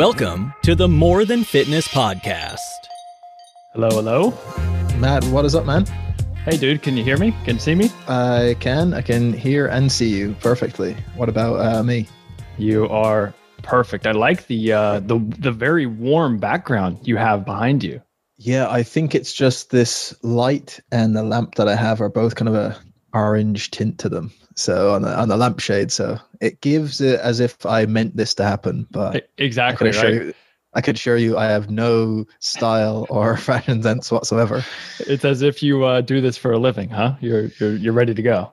Welcome to the More Than Fitness Podcast. Hello, hello. Matt, what is up, man? Hey, dude, can you hear me? Can you see me? I can. I can hear and see you perfectly. What about uh, me? You are perfect. I like the uh, the the very warm background you have behind you. Yeah, I think it's just this light and the lamp that I have are both kind of a orange tint to them. So on the on the lampshade, so it gives it as if I meant this to happen. But exactly, I right? You, I could assure you, I have no style or fashion sense whatsoever. It's as if you uh, do this for a living, huh? You're you're you're ready to go.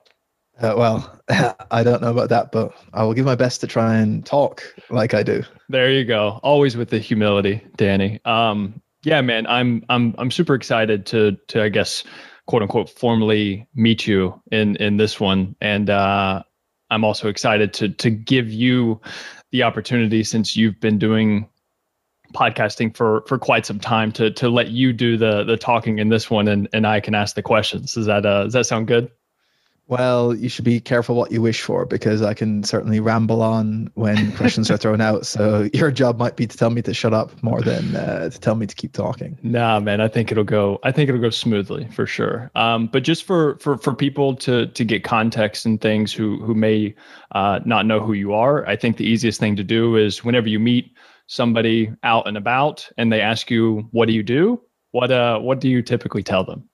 Uh, well, I don't know about that, but I will give my best to try and talk like I do. There you go. Always with the humility, Danny. Um, yeah, man, I'm I'm I'm super excited to to I guess quote unquote formally meet you in in this one. And uh, i'm also excited to to give you the opportunity since you've been doing podcasting for for quite some time to to let you do the the talking in this one and and i can ask the questions. Does that uh does that sound good well, you should be careful what you wish for because I can certainly ramble on when questions are thrown out. So your job might be to tell me to shut up more than uh, to tell me to keep talking. Nah, man, I think it'll go. I think it'll go smoothly for sure. Um, but just for for for people to to get context and things who who may uh, not know who you are, I think the easiest thing to do is whenever you meet somebody out and about and they ask you, "What do you do?" What uh what do you typically tell them?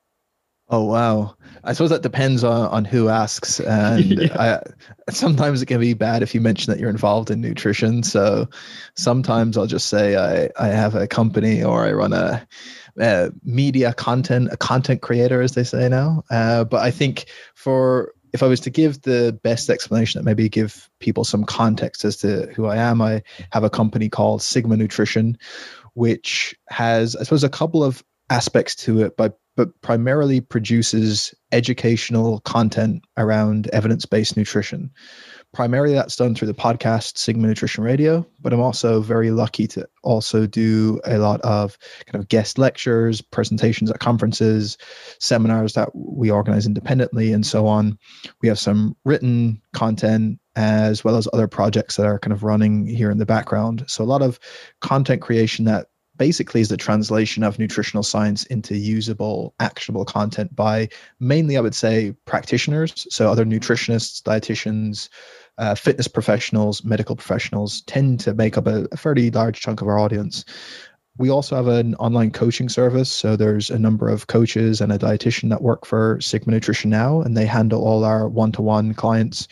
Oh wow! I suppose that depends on, on who asks, and yeah. I, sometimes it can be bad if you mention that you're involved in nutrition. So sometimes I'll just say I I have a company or I run a, a media content a content creator, as they say now. Uh, but I think for if I was to give the best explanation that maybe give people some context as to who I am, I have a company called Sigma Nutrition, which has I suppose a couple of aspects to it, but but primarily produces educational content around evidence based nutrition. Primarily, that's done through the podcast Sigma Nutrition Radio, but I'm also very lucky to also do a lot of kind of guest lectures, presentations at conferences, seminars that we organize independently, and so on. We have some written content as well as other projects that are kind of running here in the background. So, a lot of content creation that basically is the translation of nutritional science into usable, actionable content by mainly, I would say, practitioners. So, other nutritionists, dietitians, uh, fitness professionals, medical professionals tend to make up a, a fairly large chunk of our audience. We also have an online coaching service. So there's a number of coaches and a dietitian that work for Sigma Nutrition now, and they handle all our one to one clients,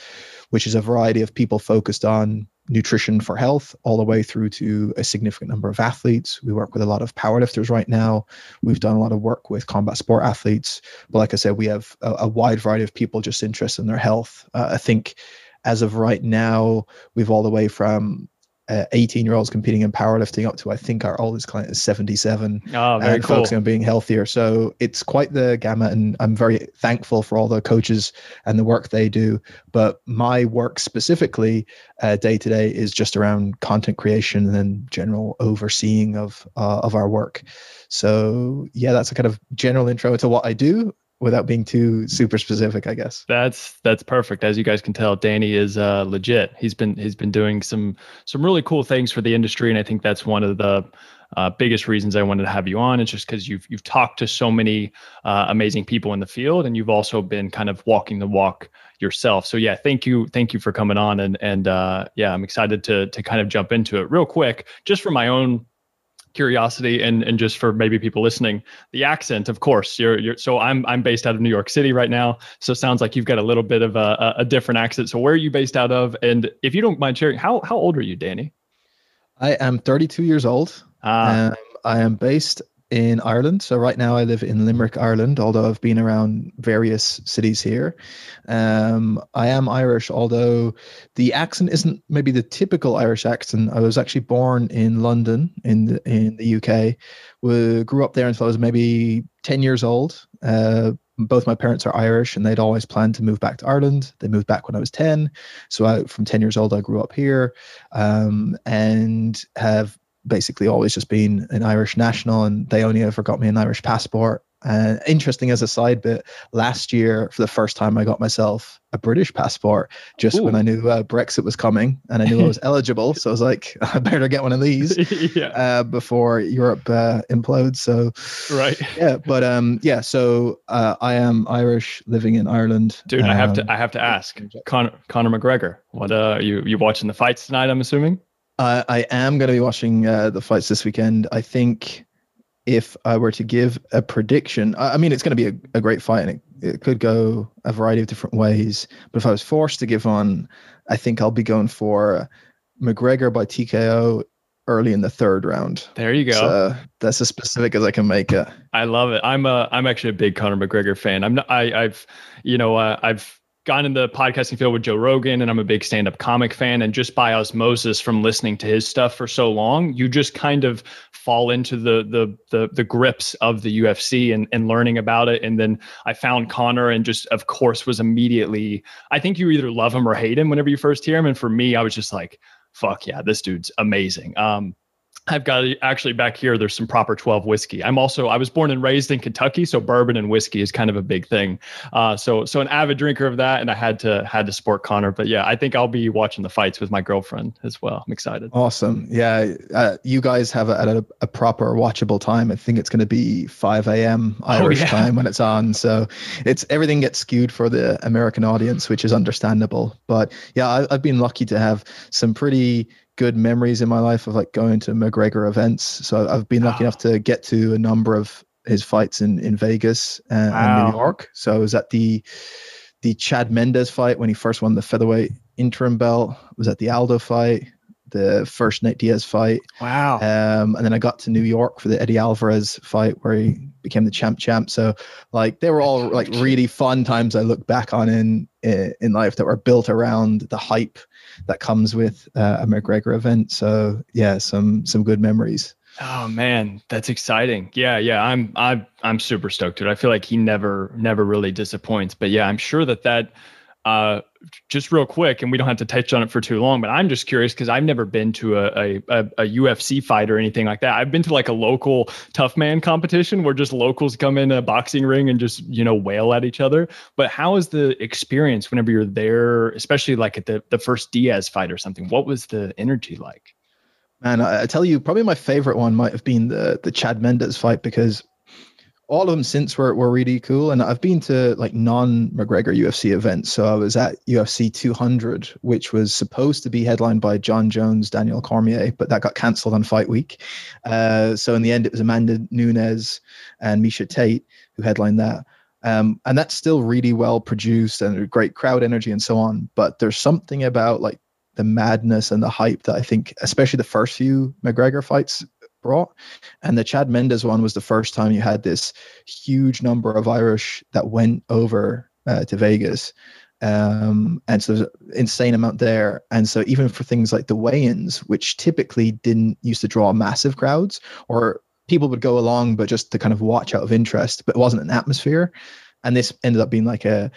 which is a variety of people focused on nutrition for health all the way through to a significant number of athletes. We work with a lot of powerlifters right now. We've done a lot of work with combat sport athletes. But like I said, we have a, a wide variety of people just interested in their health. Uh, I think as of right now, we've all the way from uh, 18 year olds competing in powerlifting up to I think our oldest client is 77 oh, very and cool. focusing on being healthier. So it's quite the gamut, and I'm very thankful for all the coaches and the work they do. But my work specifically, day to day, is just around content creation and then general overseeing of uh, of our work. So yeah, that's a kind of general intro to what I do without being too super specific, I guess. That's that's perfect. As you guys can tell, Danny is uh, legit. He's been he's been doing some some really cool things for the industry, and I think that's one of the uh, biggest reasons I wanted to have you on. It's just because you've you've talked to so many uh, amazing people in the field, and you've also been kind of walking the walk yourself. So yeah, thank you, thank you for coming on, and and uh, yeah, I'm excited to to kind of jump into it real quick, just for my own curiosity and and just for maybe people listening the accent of course you're you're so i'm i'm based out of new york city right now. So sounds like you've got a little bit of a, a different accent. So where are you based out of? And if you don't mind sharing how how old are you danny? I am 32 years old. Um, i am based in Ireland. So right now I live in Limerick, Ireland, although I've been around various cities here. Um, I am Irish, although the accent isn't maybe the typical Irish accent. I was actually born in London in the, in the UK. We grew up there until I was maybe 10 years old. Uh, both my parents are Irish and they'd always planned to move back to Ireland. They moved back when I was 10. So I, from 10 years old, I grew up here um, and have basically always just been an Irish national, and they only ever got me an Irish passport And interesting as a side bit, last year for the first time I got myself a British passport just Ooh. when I knew uh, Brexit was coming and I knew I was eligible. So I was like, I better get one of these yeah. uh, before Europe uh, implodes. So right, yeah. But um, yeah. So uh, I am Irish, living in Ireland. Dude, um, I have to I have to ask Con- Conor McGregor. What uh, you you watching the fights tonight? I'm assuming. Uh, I am going to be watching uh, the fights this weekend. I think if I were to give a prediction, I, I mean, it's going to be a, a great fight and it, it could go a variety of different ways. But if I was forced to give one, I think I'll be going for McGregor by TKO early in the third round. There you go. So that's as specific as I can make it. I love it. I'm a I'm actually a big Conor McGregor fan. I'm not I I've you know uh, I've gone in the podcasting field with Joe Rogan and I'm a big stand-up comic fan and just by osmosis from listening to his stuff for so long you just kind of fall into the the the, the grips of the UFC and, and learning about it. And then I found Conor and just of course was immediately I think you either love him or hate him whenever you first hear him. And for me I was just like fuck yeah this dude's amazing. Um I've got actually back here. There's some proper 12 whiskey. I'm also I was born and raised in Kentucky, so bourbon and whiskey is kind of a big thing. Uh, so so an avid drinker of that, and I had to had to support Conor. But yeah, I think I'll be watching the fights with my girlfriend as well. I'm excited. Awesome. Yeah, uh, you guys have a, a, a, proper watchable time. I think it's going to be 5 a.m. Irish oh, yeah. time when it's on. So it's everything gets skewed for the American audience, which is understandable. But yeah, I, I've been lucky to have some pretty good memories in my life of like going to McGregor events. So I've been lucky wow. enough to get to a number of his fights in in Vegas and, wow. and New York. So I was at the the Chad Mendes fight when he first won the featherweight interim belt. was at the Aldo fight, the first Nate Diaz fight. Wow. Um, and then I got to New York for the Eddie Alvarez fight where he became the champ champ. So like they were all like really fun times I look back on in in life that were built around the hype that comes with uh, a McGregor event. So yeah, some some good memories. Oh man, that's exciting. Yeah, yeah, I'm I'm I'm super stoked, dude. I feel like he never never really disappoints. But yeah, I'm sure that that uh, just real quick, and we don't have to touch on it for too long, but I'm just curious because I've never been to a, a, a, UFC fight or anything like that. I've been to like a local tough man competition where just locals come in a boxing ring and just, you know, wail at each other. But how is the experience whenever you're there, especially like at the, the first Diaz fight or something? What was the energy like? Man, I, I tell you, probably my favorite one might have been the the Chad Mendes fight because all of them since were, were really cool. And I've been to like non McGregor UFC events. So I was at UFC 200, which was supposed to be headlined by Jon Jones, Daniel Cormier, but that got cancelled on fight week. Uh, so in the end, it was Amanda Nunes and Miesha Tate who headlined that. Um, and that's still really well produced and great crowd energy and so on. But there's something about like the madness and the hype that I think, especially the first few McGregor fights, brought. And the Chad Mendes one was the first time you had this huge number of Irish that went over uh, to Vegas. Um, and so there's an insane amount there. And so even for things like the weigh-ins, which typically didn't used to draw massive crowds, or people would go along but just to kind of watch out of interest, but it wasn't an atmosphere. And this ended up being like a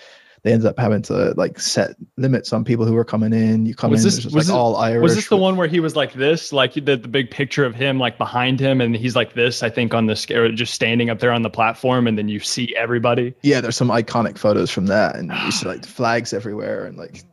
they ended up having to like set limits on people who were coming in. You come was in, this, was like this, all Irish. Was this the one where he was like this, like the, the big picture of him like behind him, and he's like this? I think on the scale, just standing up there on the platform, and then you see everybody. Yeah, there's some iconic photos from that, and you see like flags everywhere, and like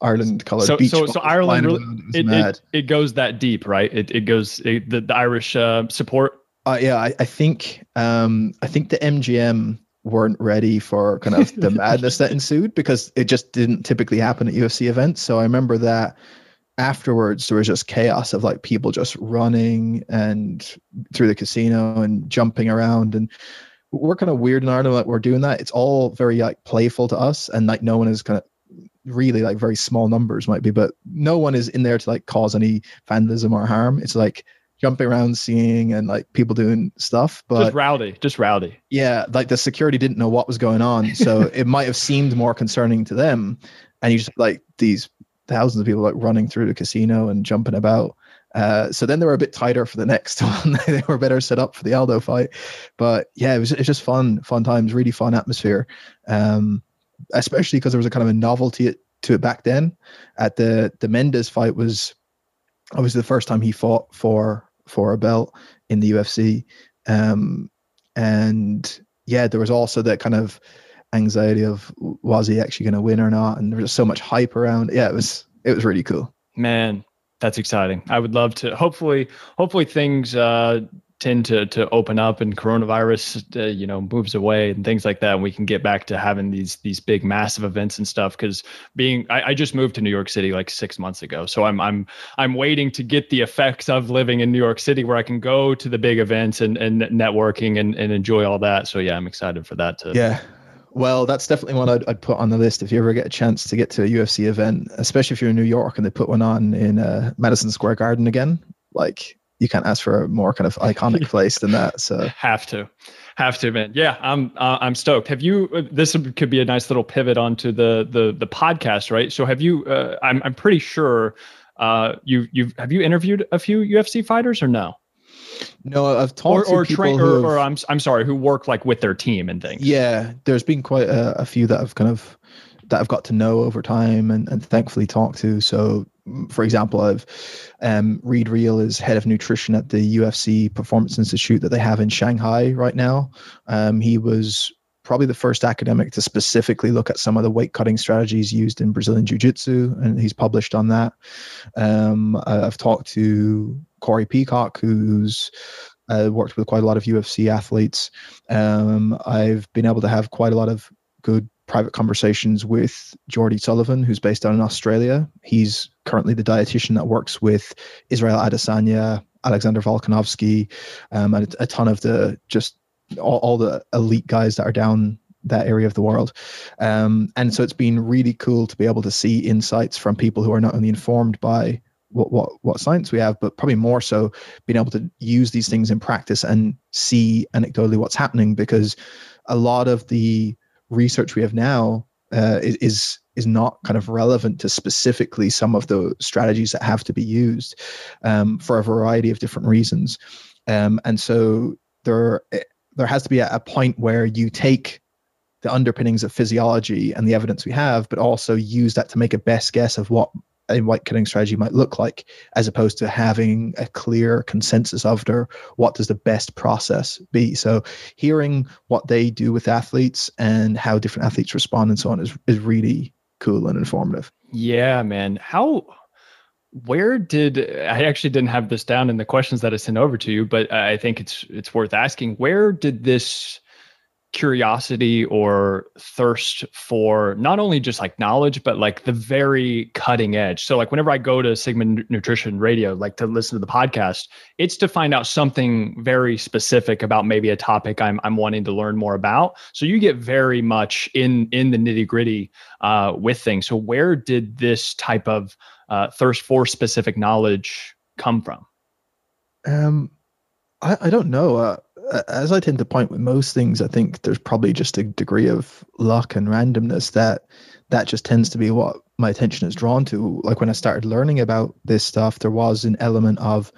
Ireland colored so, beach. So, so Ireland really, it, it, it, goes that deep, right? It, it goes it, the, the Irish uh, support. Uh, yeah, I, I think um, I think the MGM weren't ready for kind of the madness that ensued because it just didn't typically happen at UFC events. So I remember that afterwards there was just chaos of like people just running and through the casino and jumping around and we're kind of weird in Ireland that we're doing that. It's all very like playful to us and like no one is kind of really like very small numbers might be, but no one is in there to like cause any vandalism or harm. It's like jumping around seeing and like people doing stuff but just rowdy just rowdy yeah like the security didn't know what was going on so it might have seemed more concerning to them and you just like these thousands of people like running through the casino and jumping about uh, so then they were a bit tighter for the next one. they were better set up for the Aldo fight, but yeah, it was, it was just fun, fun times, really fun atmosphere. Um, especially because there was a kind of a novelty to it back then. At the the Mendes fight was obviously the first time he fought for for a belt in the UFC. Um, and yeah, there was also that kind of anxiety of was he actually going to win or not, and there was just so much hype around. Yeah, it was it was really cool. Man, that's exciting. I would love to. Hopefully, hopefully things uh, tend to to open up and coronavirus uh, you know moves away and things like that. And we can get back to having these these big massive events and stuff. Because being I, I, just moved to new york city like six months ago. So i'm i'm i'm waiting to get the effects of living in new york city where i can go to the big events and and networking and, and enjoy all that. So yeah i'm excited for that too yeah. Well, that's definitely one I'd, I'd, put on the list if you ever get a chance to get to a UFC event, especially if you're in New York and they put one on in uh, Madison Square Garden again. Like you can't ask for a more kind of iconic place than that. So have to, have to, man. Yeah, I'm uh, I'm stoked. Have you? Uh, this could be a nice little pivot onto the the the podcast, right? So have you? Uh, I'm I'm pretty sure uh, you you've have you interviewed a few UFC fighters or no? No, I've talked or, or to people train, or, or, I'm I'm sorry, who work like with their team and things. Yeah, there's been quite a, a few that I've kind of that I've got to know over time and, and thankfully talked to. So for example, I've um, Reid Reale is head of nutrition at the UFC Performance Institute that they have in Shanghai right now. Um, he was probably the first academic to specifically look at some of the weight cutting strategies used in Brazilian Jiu Jitsu, and he's published on that. Um, I've talked to Corey Peacock, who's uh, worked with quite a lot of UFC athletes. Um, I've been able to have quite a lot of good private conversations with Jordy Sullivan, who's based out in Australia. He's currently the dietitian that works with Israel Adesanya, Alexander Volkanovski, um, and a, ton of the just all, all, the elite guys that are down that area of the world. Um, and so it's been really cool to be able to see insights from people who are not only informed by what, what what science we have, but probably more so being able to use these things in practice and see anecdotally what's happening because a lot of the research we have now uh, is is not kind of relevant to specifically some of the strategies that have to be used um, for a variety of different reasons, um, and so there eh, there has to be a, a point where you take the underpinnings of physiology and the evidence we have, but also use that to make a best guess of what a weight cutting strategy might look like, as opposed to having a clear consensus of their what does the best process be. So hearing what they do with athletes and how different athletes respond and so on is is really cool and informative. Yeah, man. How where did I actually didn't have this down in the questions that I sent over to you, but I think it's it's worth asking. Where did this curiosity or thirst for not only just like knowledge but like the very cutting edge. So like whenever i go to sigma nutrition radio like to listen to the podcast it's to find out something very specific about maybe a topic i'm, I'm wanting to learn more about. So you get very much in in the nitty gritty uh, with things. So where did this type of uh, thirst for specific knowledge come from? Um i, I don't know. Uh as I tend to point with most things, I think there's probably just a degree of luck and randomness that that just tends to be what my attention is drawn to. Like when I started learning about this stuff, there was an element of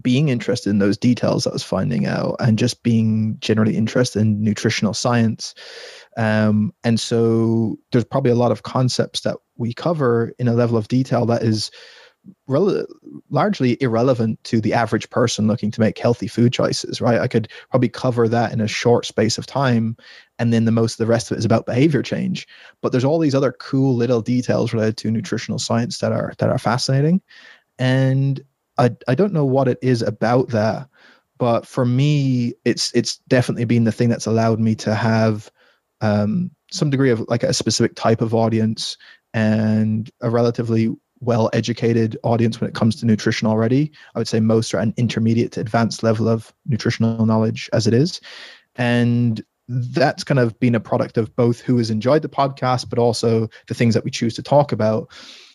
being interested in those details I was finding out and just being generally interested in nutritional science. Um, and so there's probably a lot of concepts that we cover in a level of detail that is largely irrelevant to the average person looking to make healthy food choices, right? I could probably cover that in a short space of time, and then the most of the rest of it is about behavior change. But there's all these other cool little details related to nutritional science that are that are fascinating, and I I don't know what it is about that, but for me, it's it's definitely been the thing that's allowed me to have um, some degree of like a specific type of audience and a relatively well educated audience when it comes to nutrition already. I would say most are an intermediate to advanced level of nutritional knowledge as it is. And that's kind of been a product of both who has enjoyed the podcast, but also the things that we choose to talk about.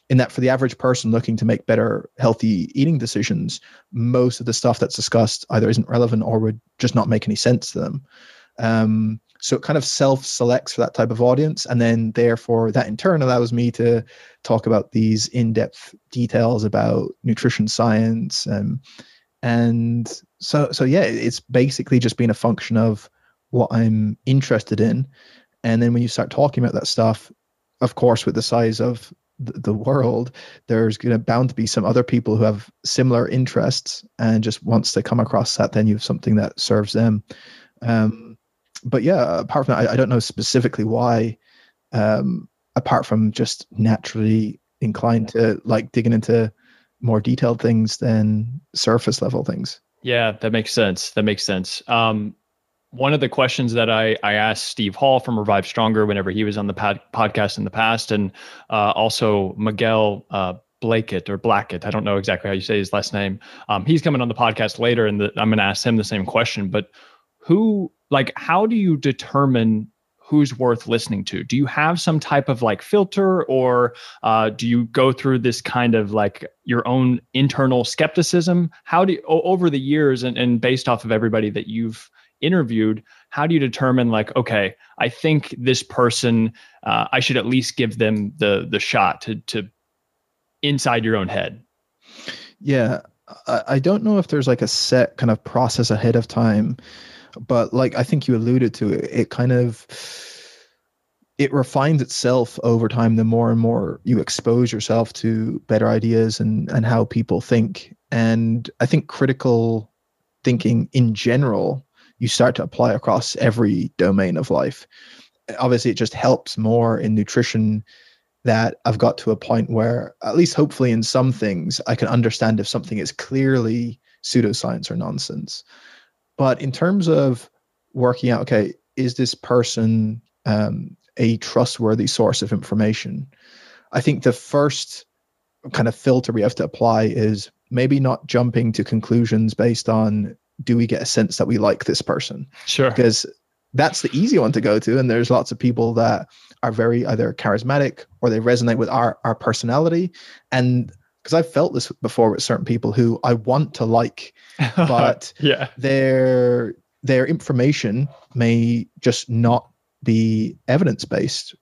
In that, for the average person looking to make better, healthy eating decisions, most of the stuff that's discussed either isn't relevant or would just not make any sense to them. Um, so it kind of self selects for that type of audience. And then, therefore, that in turn allows me to talk about these in depth details about nutrition science. Um, and so, so, yeah, it's basically just been a function of what I'm interested in. And then when you start talking about that stuff, of course, with the size of the, the world, there's going to bound to be some other people who have similar interests and just once they come across that. Then you have something that serves them. Um, but yeah, apart from that, I, I don't know specifically why. Um, apart from just naturally inclined to like digging into more detailed things than surface level things. Yeah, that makes sense. That makes sense. Um, one of the questions that I, I asked Steve Hall from Revive Stronger whenever he was on the pod, podcast in the past, and uh, also Miguel uh, or Blackett, I don't know exactly how you say his last name. Um, he's coming on the podcast later, and the, I'm going to ask him the same question. But who, like, how do you determine who's worth listening to? Do you have some type of like filter, or uh, do you go through this kind of like your own internal skepticism? How do you, over the years and, and based off of everybody that you've interviewed, how do you determine like, okay, I think this person, uh, I should at least give them the the shot to to inside your own head? Yeah, I don't know if there's like a set kind of process ahead of time but like I think you alluded to it, it kind of it refines itself over time the more and more you expose yourself to better ideas and and how people think. And i think critical thinking in general you start to apply across every domain of life. Obviously it just helps more in nutrition that i've got to a point where at least hopefully in some things i can understand if something is clearly pseudoscience or nonsense but in terms of working out, okay, is this person um, a trustworthy source of information? I think the first kind of filter we have to apply is maybe not jumping to conclusions based on do we get a sense that we like this person? Sure. Because that's the easy one to go to. And there's lots of people that are very either charismatic or they resonate with our, our personality. And because I've felt this before with certain people who I want to like, but yeah, their their information may just not be evidence based,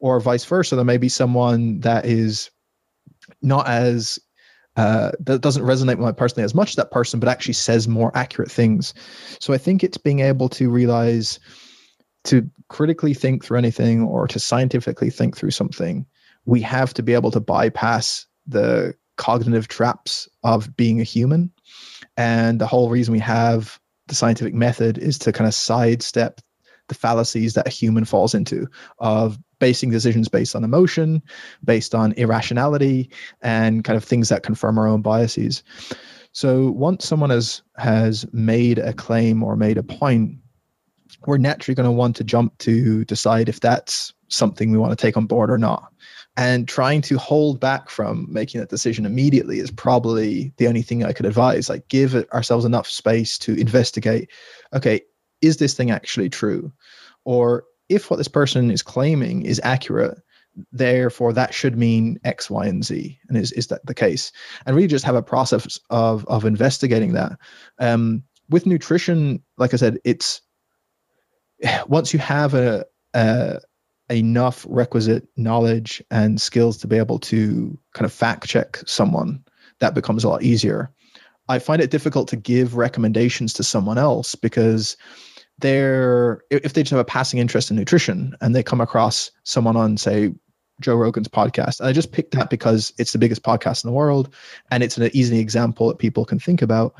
or vice versa. There may be someone that is not as uh, that doesn't resonate with my personally as much as that person, but actually says more accurate things. So I think it's being able to realize to critically think through anything or to scientifically think through something, we have to be able to bypass the cognitive traps of being a human. And the whole reason we have the scientific method is to kind of sidestep the fallacies that a human falls into of basing decisions based on emotion, based on irrationality, and kind of things that confirm our own biases. So once someone has has made a claim or made a point, we're naturally going to want to jump to decide if that's something we want to take on board or not. And trying to hold back from making that decision immediately is probably the only thing I could advise. Like, give ourselves enough space to investigate okay, is this thing actually true? Or if what this person is claiming is accurate, therefore that should mean X, Y, and Z. And is, is that the case? And really just have a process of, of investigating that. Um, with nutrition, like I said, it's once you have a, a enough requisite knowledge and skills to be able to kind of fact check someone, that becomes a lot easier. I find it difficult to give recommendations to someone else because they're if they just have a passing interest in nutrition and they come across someone on say Joe Rogan's podcast. And I just picked that because it's the biggest podcast in the world and it's an easy example that people can think about.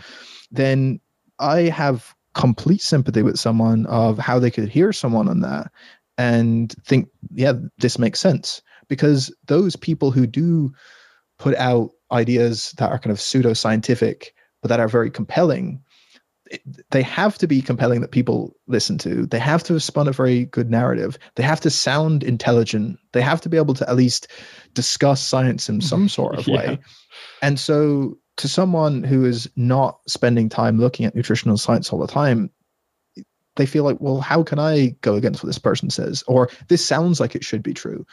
Then I have complete sympathy with someone of how they could hear someone on that and think, yeah, this makes sense. Because those people who do put out ideas that are kind of pseudo scientific, but that are very compelling, they have to be compelling that people listen to. They have to have spun a very good narrative. They have to sound intelligent. They have to be able to at least discuss science in some sort of yeah. way. And so, to someone who is not spending time looking at nutritional science all the time, they feel like, well, how can I go against what this person says? Or this sounds like it should be true.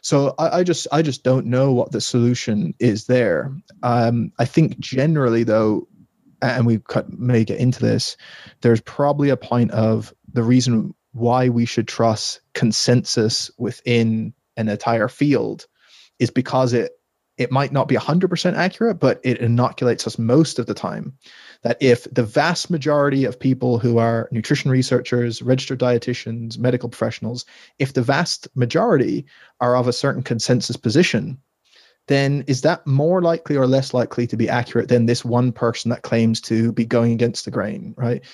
So I, I just I just don't know what the solution is there. Um, I think generally though, and we may get into this, there's probably a point of the reason why we should trust consensus within an entire field is because it it might not be 100% accurate, but it inoculates us most of the time that if the vast majority of people who are nutrition researchers, registered dietitians, medical professionals, if the vast majority are of a certain consensus position, then is that more likely or less likely to be accurate than this one person that claims to be going against the grain, right?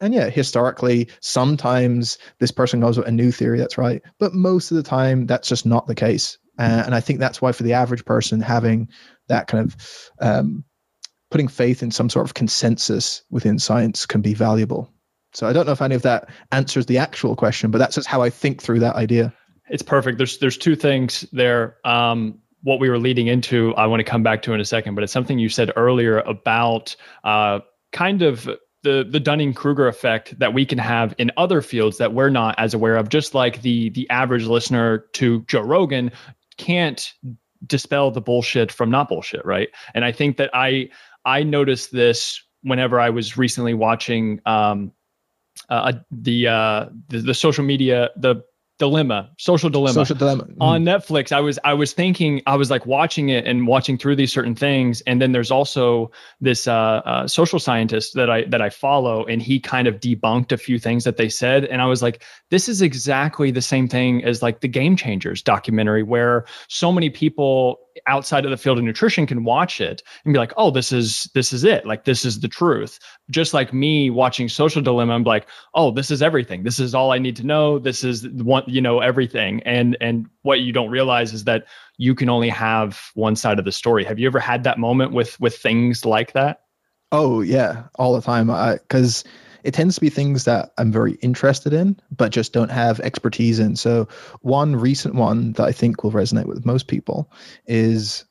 And yeah, historically, sometimes this person goes with a new theory that's right, but most of the time, that's just not the case. Uh, and I think that's why, for the average person, having that kind of um, putting faith in some sort of consensus within science can be valuable. So I don't know if any of that answers the actual question, but that's just how I think through that idea. It's perfect. There's there's two things there. Um, what we were leading into, I want to come back to in a second, but it's something you said earlier about uh, kind of the the Dunning Kruger effect that we can have in other fields that we're not as aware of. Just like the the average listener to Joe Rogan can't dispel the bullshit from not bullshit, right? And I think that I I noticed this whenever I was recently watching um, uh, the, uh, the the social media the dilemma social dilemma. Social dilemma mm. on netflix i was i was thinking i was like watching it and watching through these certain things. And then there's also this uh, uh, social scientist that i that i follow and he kind of debunked a few things that they said. And i was like this is exactly the same thing as like the game changers documentary where so many people outside of the field of nutrition can watch it and be like oh this is this is it. Like this is the truth. Just like me watching social dilemma i'm like oh this is everything. This is all i need to know. This is one you know everything. And and what you don't realize is that you can only have one side of the story. Have you ever had that moment with with things like that? Oh yeah all the time. Uh, because it tends to be things that I'm very interested in, but just don't have expertise in. So, one recent one that I think will resonate with most people is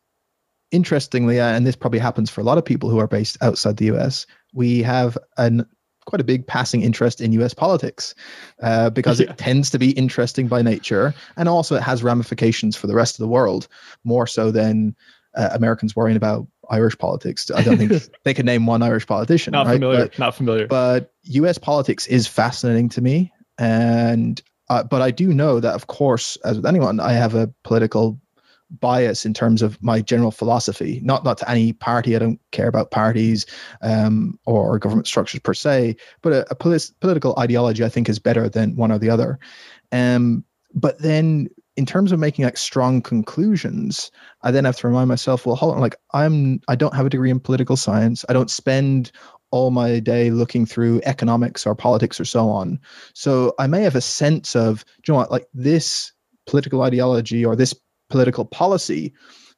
interestingly, and this probably happens for a lot of people who are based outside the US, we have an quite a big passing interest in US politics uh, because yeah. it tends to be interesting by nature and also it has ramifications for the rest of the world more so than uh, Americans worrying about Irish politics. I don't think they could name one Irish politician. Not right? familiar. But, not familiar. But U.S. politics is fascinating to me, and uh, but I do know that, of course, as with anyone, I have a political bias in terms of my general philosophy. Not not to any party. I don't care about parties um, or government structures per se, but a, a polit- political ideology I think is better than one or the other. Um, but then in terms of making like strong conclusions, I then have to remind myself, well, hold on, like I'm I don't have a degree in political science. I don't spend all my day looking through economics or politics or so on. So I may have a sense of, you know what, like this political ideology or this political policy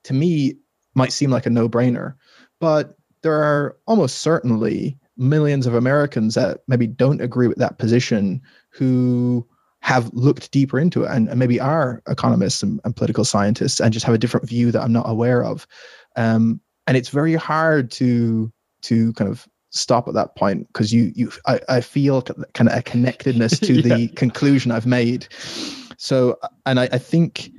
to me might seem like a no-brainer. But there are almost certainly millions of Americans that maybe don't agree with that position who have looked deeper into it and, and maybe are economists and, and, political scientists and just have a different view that I'm not aware of. Um, and it's very hard to to kind of stop at that point because you you I, I feel kind of a connectedness to yeah. the conclusion I've made. So and I, I think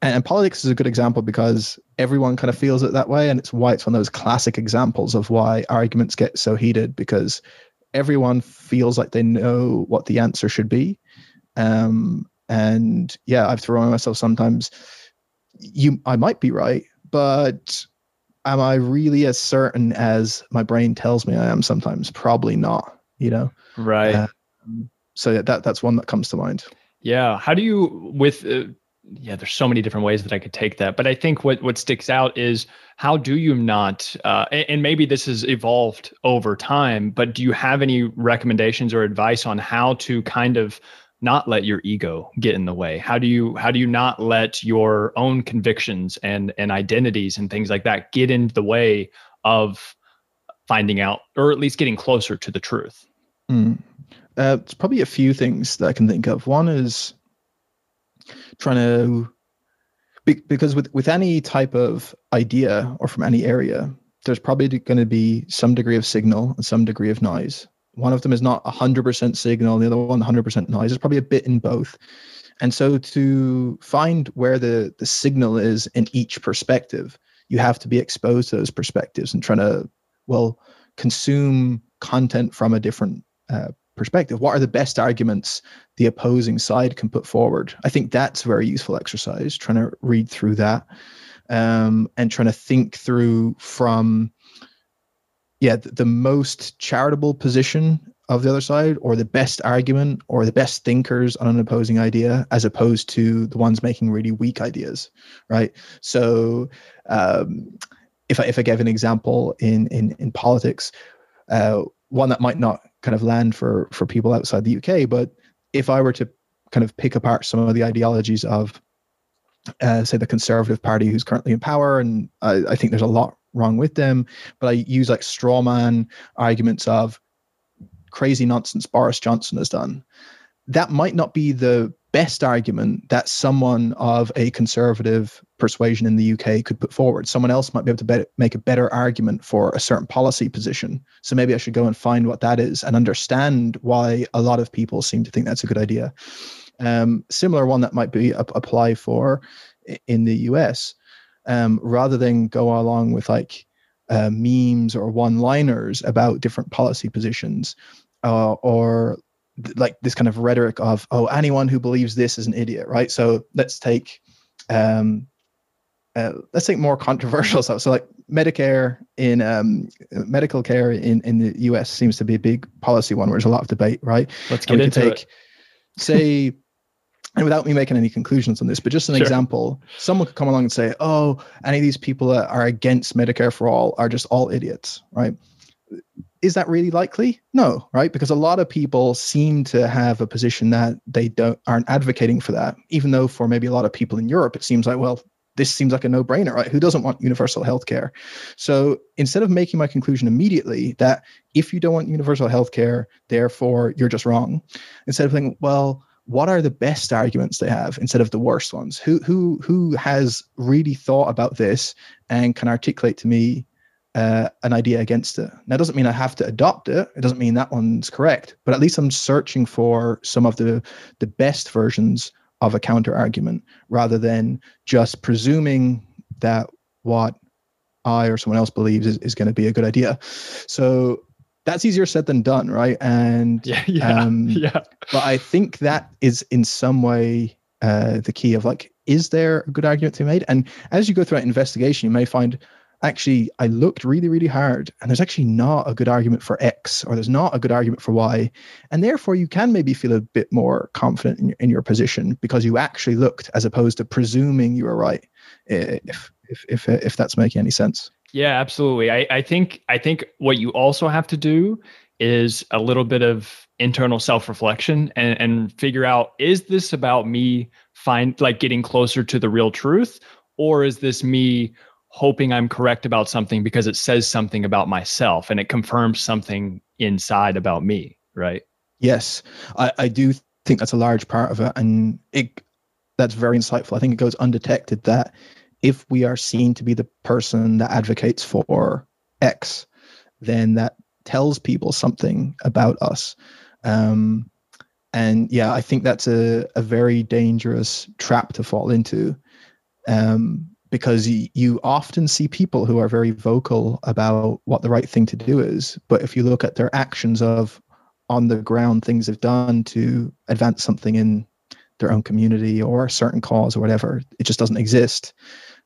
and, and politics is a good example because everyone kind of feels it that way and it's why it's one of those classic examples of why arguments get so heated because everyone feels like they know what the answer should be um, and yeah, I've thrown myself sometimes. You, I might be right, but am I really as certain as my brain tells me I am? Sometimes, probably not. You know, right. Um, so yeah, that that's one that comes to mind. Yeah. How do you with? Uh, yeah, there's so many different ways that I could take that, but I think what what sticks out is how do you not? Uh, and, and maybe this has evolved over time, but do you have any recommendations or advice on how to kind of not let your ego get in the way? How do you how do you not let your own convictions and and identities and things like that get in the way of finding out or at least getting closer to the truth? Mm. uh, it's probably a few things that i can think of. One is trying to because with with any type of idea or from any area there's probably going to be some degree of signal and some degree of noise one of them is not 100% signal, the other one 100% noise. It's probably a bit in both. And so to find where the, the signal is in each perspective, you have to be exposed to those perspectives and trying to, well, consume content from a different uh, perspective. What are the best arguments the opposing side can put forward? I think that's a very useful exercise, trying to read through that um, and trying to think through from yeah, the, the most charitable position of the other side or the best argument or the best thinkers on an opposing idea as opposed to the ones making really weak ideas right so um, if, I, if I gave an example in in, in politics uh, one that might not kind of land for for people outside the UK. But if I were to kind of pick apart some of the ideologies of, uh, say, the Conservative Party, who's currently in power, and I, I think there's a lot wrong with them, but I use like straw man arguments of crazy nonsense Boris Johnson has done. That might not be the best argument that someone of a conservative persuasion in the UK could put forward. Someone else might be able to be- make a better argument for a certain policy position. So maybe I should go and find what that is and understand why a lot of people seem to think that's a good idea. Um, similar one that might be apply for in the US, um, rather than go along with like uh, memes or one-liners about different policy positions, uh, or like this kind of rhetoric of oh anyone who believes this is an idiot right? So let's take um uh, let's take more controversial stuff. So like medicare in um, medical care in in the us seems to be a big policy one where there's a lot of debate right? Let's get into take, it say and without me making any conclusions on this, but just an sure. example, someone could come along and say, "Oh, any of these people that are against Medicare for all are just all idiots," right? is that really likely? No, right? Because a lot of people seem to have a position that they don't aren't advocating for that, even though for maybe a lot of people in Europe, it seems like, well, this seems like a no-brainer, right? Who doesn't want universal health care? So instead of making my conclusion immediately that if you don't want universal health care, therefore you're just wrong, instead of thinking, well, what are the best arguments they have instead of the worst ones? Who who who has really thought about this and can articulate to me uh, an idea against it. It doesn't mean I have to adopt it. It doesn't mean that one's correct, but at least I'm searching for some of the the best versions of a counter argument rather than just presuming that what I or someone else believes is, is going to be a good idea. So that's easier said than done, right? And yeah, yeah, um, yeah. But I think that is in some way uh, the key of like, is there a good argument to be made? And as you go through that investigation, you may find actually I looked really, really hard and there's actually not a good argument for X or there's not a good argument for Y. And therefore you can maybe feel a bit more confident in your, in your position because you actually looked as opposed to presuming you were right. If, if, if, if that's making any sense. Yeah, absolutely. I, I think, I think what you also have to do is a little bit of internal self-reflection and, and figure out, is this about me find like getting closer to the real truth? Or is this me hoping I'm correct about something because it says something about myself and it confirms something inside about me, right? Yes, I, I do think that's a large part of it, and it that's very insightful. I think it goes undetected that if we are seen to be the person that advocates for X, then that tells people something about us. Um, and yeah, I think that's a, a very dangerous trap to fall into. Um, because you, you often see people who are very vocal about what the right thing to do is but if you look at their actions of on the ground things they've done to advance something in their own community or a certain cause or whatever it just doesn't exist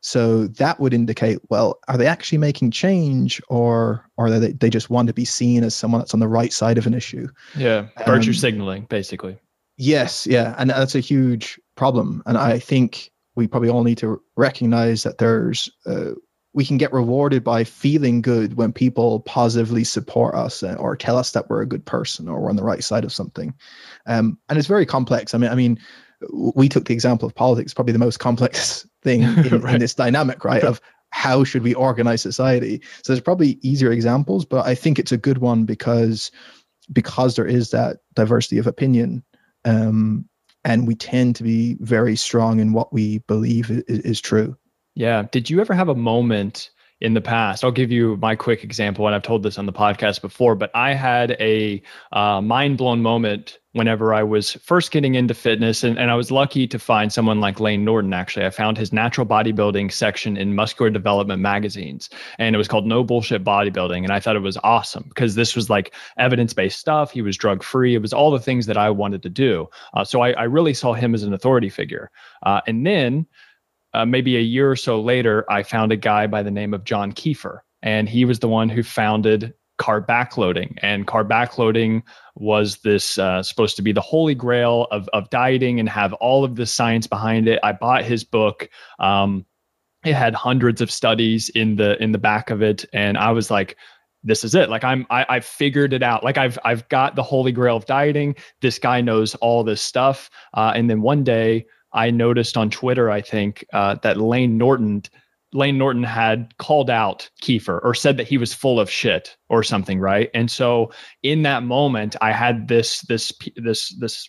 so that would indicate well are they actually making change or or they, they just want to be seen as someone that's on the right side of an issue? Yeah virtue um, signaling basically. yes yeah and that's a huge problem and i think we probably all need to recognize that there's uh, we can get rewarded by feeling good when people positively support us uh, or tell us that we're a good person or we're on the right side of something. Um, and it's very complex. I mean i mean we took the example of politics probably the most complex thing in, right. in this dynamic right of how should we organize society so there's probably easier examples but i think it's a good one because because there is that diversity of opinion um, and we tend to be very strong in what we believe is, is true. Yeah. Did you ever have a moment in the past? I'll give you my quick example, and I've told this on the podcast before, but I had a uh, mind blown moment whenever I was first getting into fitness. And, and I was lucky to find someone like Layne Norton, actually. I found his natural bodybuilding section in Muscular Development magazines, and it was called No Bullshit Bodybuilding. And I thought it was awesome because this was like evidence based stuff. He was drug free. It was all the things that I wanted to do. Uh, so I, I, really saw him as an authority figure. Uh, and then uh, maybe a year or so later, I found a guy by the name of John Kiefer. And he was the one who founded carb backloading. And carb backloading was this uh, supposed to be the holy grail of, of dieting and have all of the science behind it. I bought his book. Um, it had hundreds of studies in the in the back of it, and I was like, this is it. Like I'm, I, I've figured it out. Like I've, I've got the holy grail of dieting. This guy knows all this stuff. Uh, and then one day I noticed on Twitter, I think uh, that Layne Norton, Layne Norton had called out Kiefer or said that he was full of shit or something, right? And so in that moment, I had this, this, this, this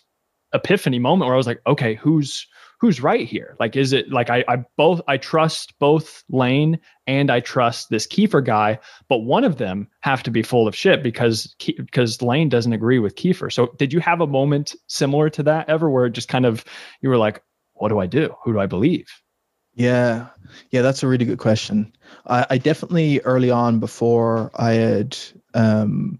epiphany moment where I was like, okay, who's who's right here? Like, is it like I, I both I trust both Layne and I trust this Kiefer guy, but one of them have to be full of shit because because Layne doesn't agree with Kiefer. So did you have a moment similar to that ever where it just kind of you were like, what do I do? Who do I believe? Yeah, yeah, that's a really good question. I, I definitely early on before I had um,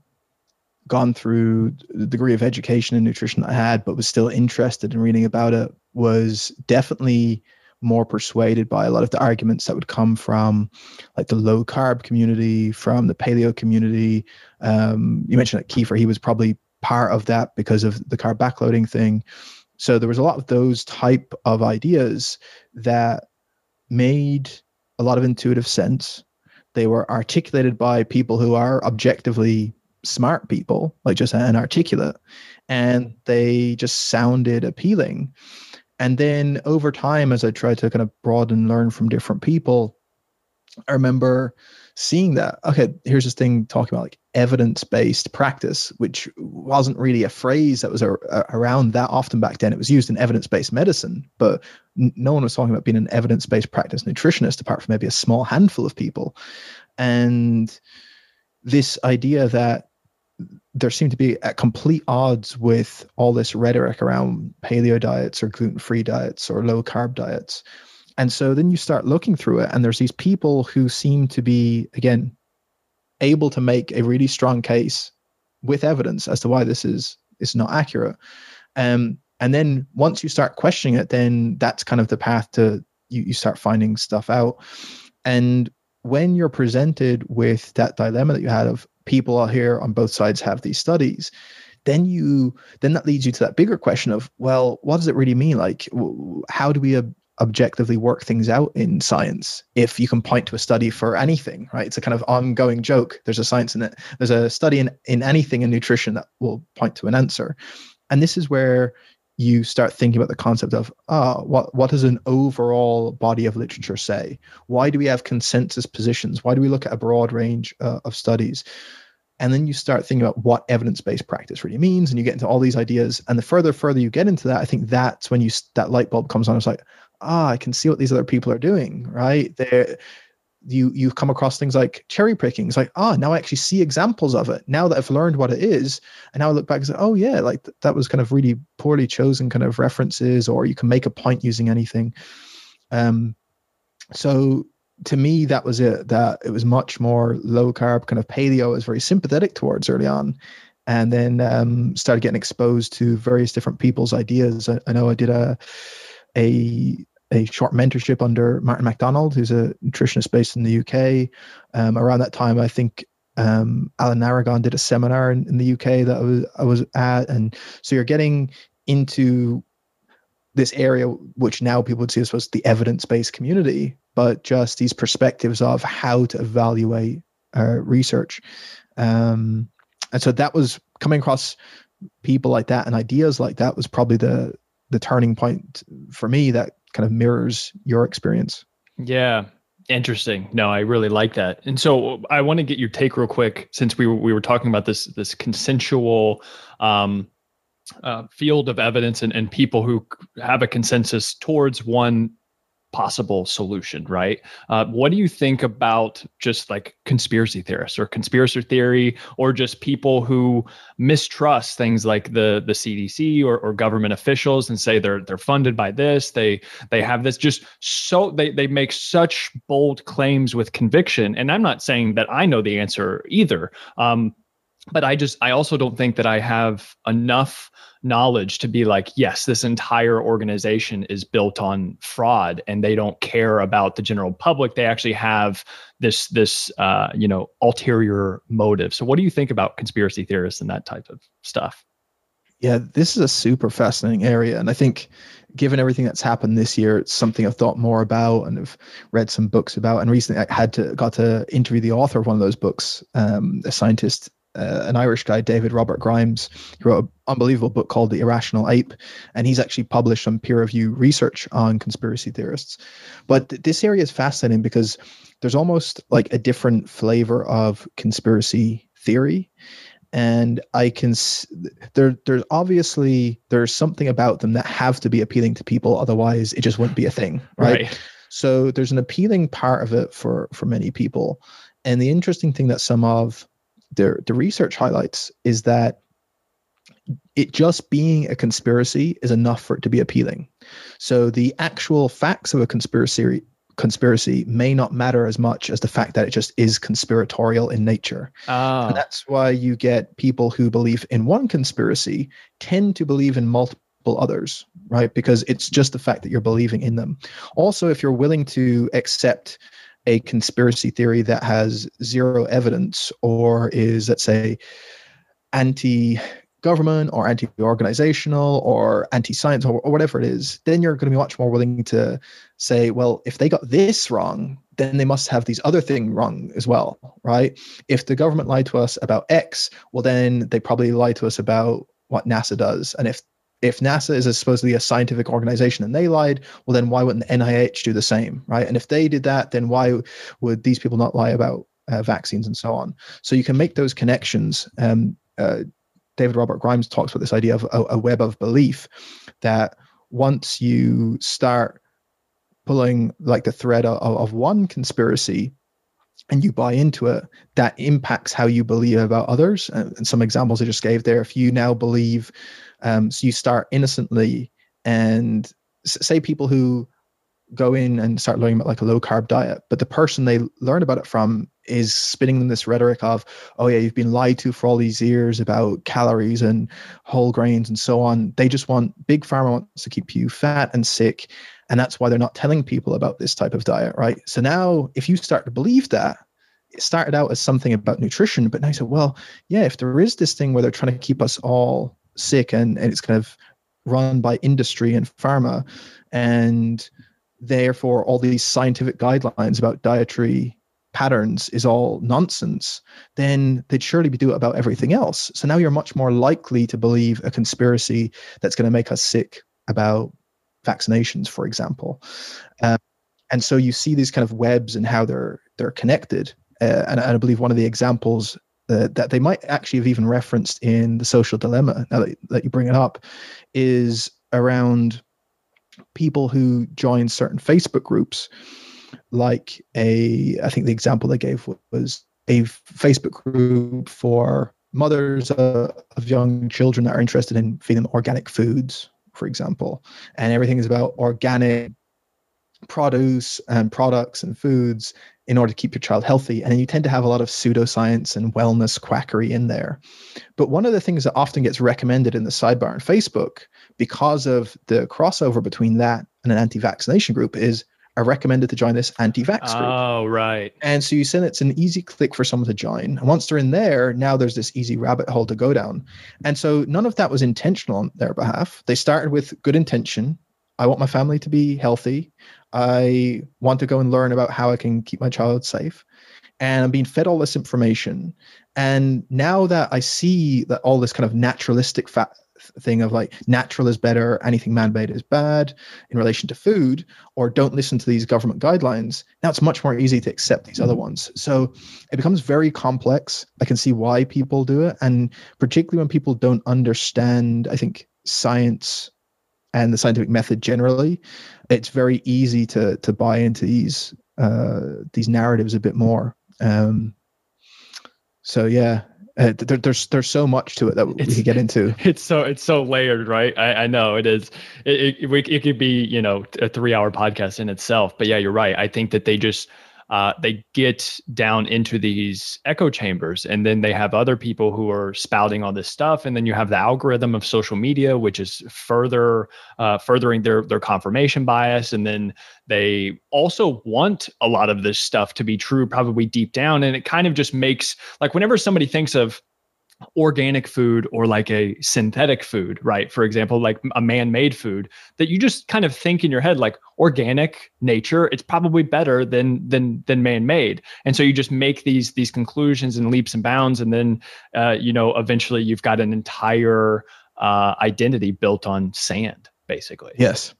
gone through the degree of education and nutrition I had, but was still interested in reading about it, was definitely more persuaded by a lot of the arguments that would come from like the low carb community, from the paleo community. Um, you mentioned that Kiefer, he was probably part of that because of the carb backloading thing. So there was a lot of those type of ideas that made a lot of intuitive sense. They were articulated by people who are objectively smart people, like just an articulate, and mm-hmm. they just sounded appealing. And then over time, as I tried to kind of broaden and learn from different people, I remember seeing that, okay, here's this thing talking about like evidence based practice, which wasn't really a phrase that was a, a, around that often back then. It was used in evidence based medicine, but n- no one was talking about being an evidence based practice nutritionist apart from maybe a small handful of people. And this idea that there seemed to be at complete odds with all this rhetoric around paleo diets or gluten-free diets or low carb diets and so then you start looking through it and there's these people who seem to be again able to make a really strong case with evidence as to why this is is not accurate. Um, and then once you start questioning it then that's kind of the path to you, you start finding stuff out. And when you're presented with that dilemma that you had of people out here on both sides have these studies then you then that leads you to that bigger question of well what does it really mean? Like how do we ob- objectively work things out in science if you can point to a study for anything right it's a kind of ongoing joke there's a science in it there's a study in in anything in nutrition that will point to an answer and this is where you start thinking about the concept of ah, what what does an overall body of literature say? Why do we have consensus positions? Why do we look at a broad range uh, of studies? And then you start thinking about what evidence-based practice really means, and you get into all these ideas. And the further further you get into that, I think that's when you that light bulb comes on. It's like, ah, I can see what these other people are doing, right? They're you you come across things like cherry picking. It's like, ah, now I actually see examples of it. Now that I've learned what it is, and now I look back and say, oh yeah, like th- that was kind of really poorly chosen kind of references, or you can make a point using anything. Um, so to me, that was it. That it was much more low carb, kind of paleo. I was very sympathetic towards early on, and then um, started getting exposed to various different people's ideas. I, I know I did a a a short mentorship under Martin MacDonald, who's a nutritionist based in the UK. Um, around that time, I think um, Alan Aragon did a seminar in, in, the UK that I was I was at, and so you're getting into this area which now people would see as was the evidence-based community, but just these perspectives of how to evaluate uh, research. Um, and so that was coming across people like that and ideas like that was probably the the turning point for me that kind of mirrors your experience. Yeah. Interesting. No, I really like that. And so I want to get your take real quick since we were, we were talking about this this consensual um, uh, field of evidence and, and people who have a consensus towards one possible solution, right? Uh, what do you think about just like conspiracy theorists or conspiracy theory, or just people who mistrust things like the the CDC or, or government officials and say they're they're funded by this, they they have this just so they they make such bold claims with conviction. And I'm not saying that I know the answer either. Um, but I just I also don't think that I have enough knowledge to be like, yes, this entire organization is built on fraud, and they don't care about the general public. They actually have this this uh, you know ulterior motive. So, what do you think about conspiracy theorists and that type of stuff? Yeah, this is a super fascinating area, and I think given everything that's happened this year, it's something I've thought more about and have read some books about. And recently, I had to got to interview the author of one of those books, um, a scientist, uh, an Irish guy, David Robert Grimes. He wrote an unbelievable book called The Irrational Ape, and he's actually published some peer review research on conspiracy theorists. But th- this area is fascinating because there's almost like a different flavor of conspiracy theory and I can there there's obviously there's something about them that have to be appealing to people otherwise it just wouldn't be a thing right? right, so there's an appealing part of it for for many people and the interesting thing that some of the the research highlights is that it just being a conspiracy is enough for it to be appealing so the actual facts of a conspiracy conspiracy may not matter as much as the fact that it just is conspiratorial in nature. Oh. And that's why you get people who believe in one conspiracy tend to believe in multiple others, right? Because it's just the fact that you're believing in them. Also, if you're willing to accept a conspiracy theory that has zero evidence or is, let's say, anti government or anti-organizational or anti-science or, or, whatever it is then you're going to be much more willing to say well if they got this wrong then they must have these other things wrong as well right? If the government lied to us about x well then they probably lied to us about what nasa does. And if if NASA is a, supposedly a scientific organization and they lied, well, then why wouldn't the NIH do the same, right? And if they did that, then why would these people not lie about uh, vaccines and so on? So you can make those connections. Um, uh, David Robert Grimes talks about this idea of a, a web of belief that once you start pulling like the thread of, of one conspiracy and you buy into it, that impacts how you believe about others. And, and some examples I just gave there. If you now believe, um, so you start innocently, and say people who go in and start learning about like a low carb diet, but the person they learn about it from is spinning them this rhetoric of, oh yeah, you've been lied to for all these years about calories and whole grains and so on. They just want big pharma wants to keep you fat and sick. And that's why they're not telling people about this type of diet, right? So now if you start to believe that, it started out as something about nutrition, but now you said, well, yeah, if there is this thing where they're trying to keep us all sick and, and it's kind of run by industry and pharma and therefore all these scientific guidelines about dietary patterns is all nonsense, then they'd surely be do it about everything else. So now you're much more likely to believe a conspiracy that's going to make us sick about vaccinations, for example. Um, and so you see these kind of webs and how they're they're connected. Uh, and, and, I believe one of the examples uh, that they might actually have even referenced in the social dilemma, now that, that you bring it up, is around people who join certain Facebook groups like a i think the example they gave was a facebook group for mothers uh, of young children that are interested in feeding organic foods for example. And everything is about organic produce and products and foods in order to keep your child healthy. And you tend to have a lot of pseudoscience and wellness quackery in there. But one of the things that often gets recommended in the sidebar on Facebook, because of the crossover between that and an anti vaccination group, is are recommended to join this anti-vax group. Oh, right. And so you send it's an easy click for someone to join. And once they're in there, now there's this easy rabbit hole to go down. And so none of that was intentional on their behalf. They started with good intention. I want my family to be healthy. I want to go and learn about how I can keep my child safe. And I'm being fed all this information. And now that I see that all this kind of naturalistic fa- thing of like natural is better, anything man made is bad in relation to food, or don't listen to these government guidelines, now it's much more easy to accept these other mm-hmm. ones. So it becomes very complex. I can see why people do it. And particularly when people don't understand, I think, science and the scientific method generally, it's very easy to to buy into these uh, these narratives a bit more. Um, so yeah, uh, there, there's there's so much to it that it's, we could get into. It's so it's so layered, right? I, I know it is. It, it, it could be you know a three hour podcast in itself, but yeah, you're right. I think that they just uh, they get down into these echo chambers and then they have other people who are spouting all this stuff and then you have the algorithm of social media which is further uh, furthering their their confirmation bias and then they also want a lot of this stuff to be true probably deep down and it kind of just makes like whenever somebody thinks of organic food or like a synthetic food, right? For example, like a man-made food that you just kind of think in your head like organic nature, it's probably better than than than man-made. And so you just make these these conclusions and leaps and bounds and then uh, you know eventually you've got an entire uh, identity built on sand basically. Yes.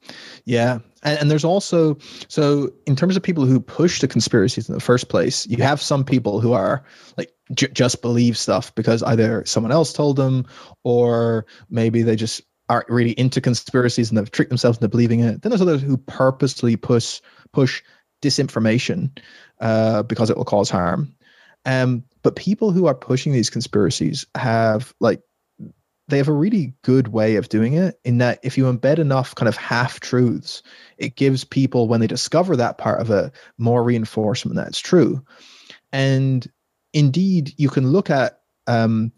Yeah. And, and, there's also, so in terms of people who push the conspiracies in the first place, you have some people who are like, j- just believe stuff because either someone else told them or maybe they just aren't really into conspiracies and they've tricked themselves into believing it. Then there's others who purposely push, push disinformation uh, because it will cause harm. Um, but people who are pushing these conspiracies have like they have a really good way of doing it in that if you embed enough kind of half truths, it gives people, when they discover that part of it, more reinforcement that it's true. And indeed, you can look at um,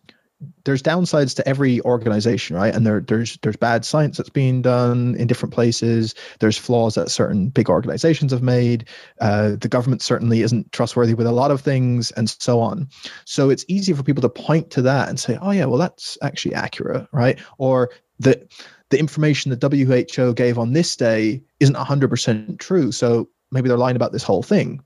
there's downsides to every organization, right? And there, there's there's bad science that's being done in different places. There's flaws that certain big organizations have made. Uh, the government certainly isn't trustworthy with a lot of things, and so on. So it's easy for people to point to that and say, "Oh yeah, well that's actually accurate, right?" Or the the information the WHO gave on this day isn't 100% true. So maybe they're lying about this whole thing.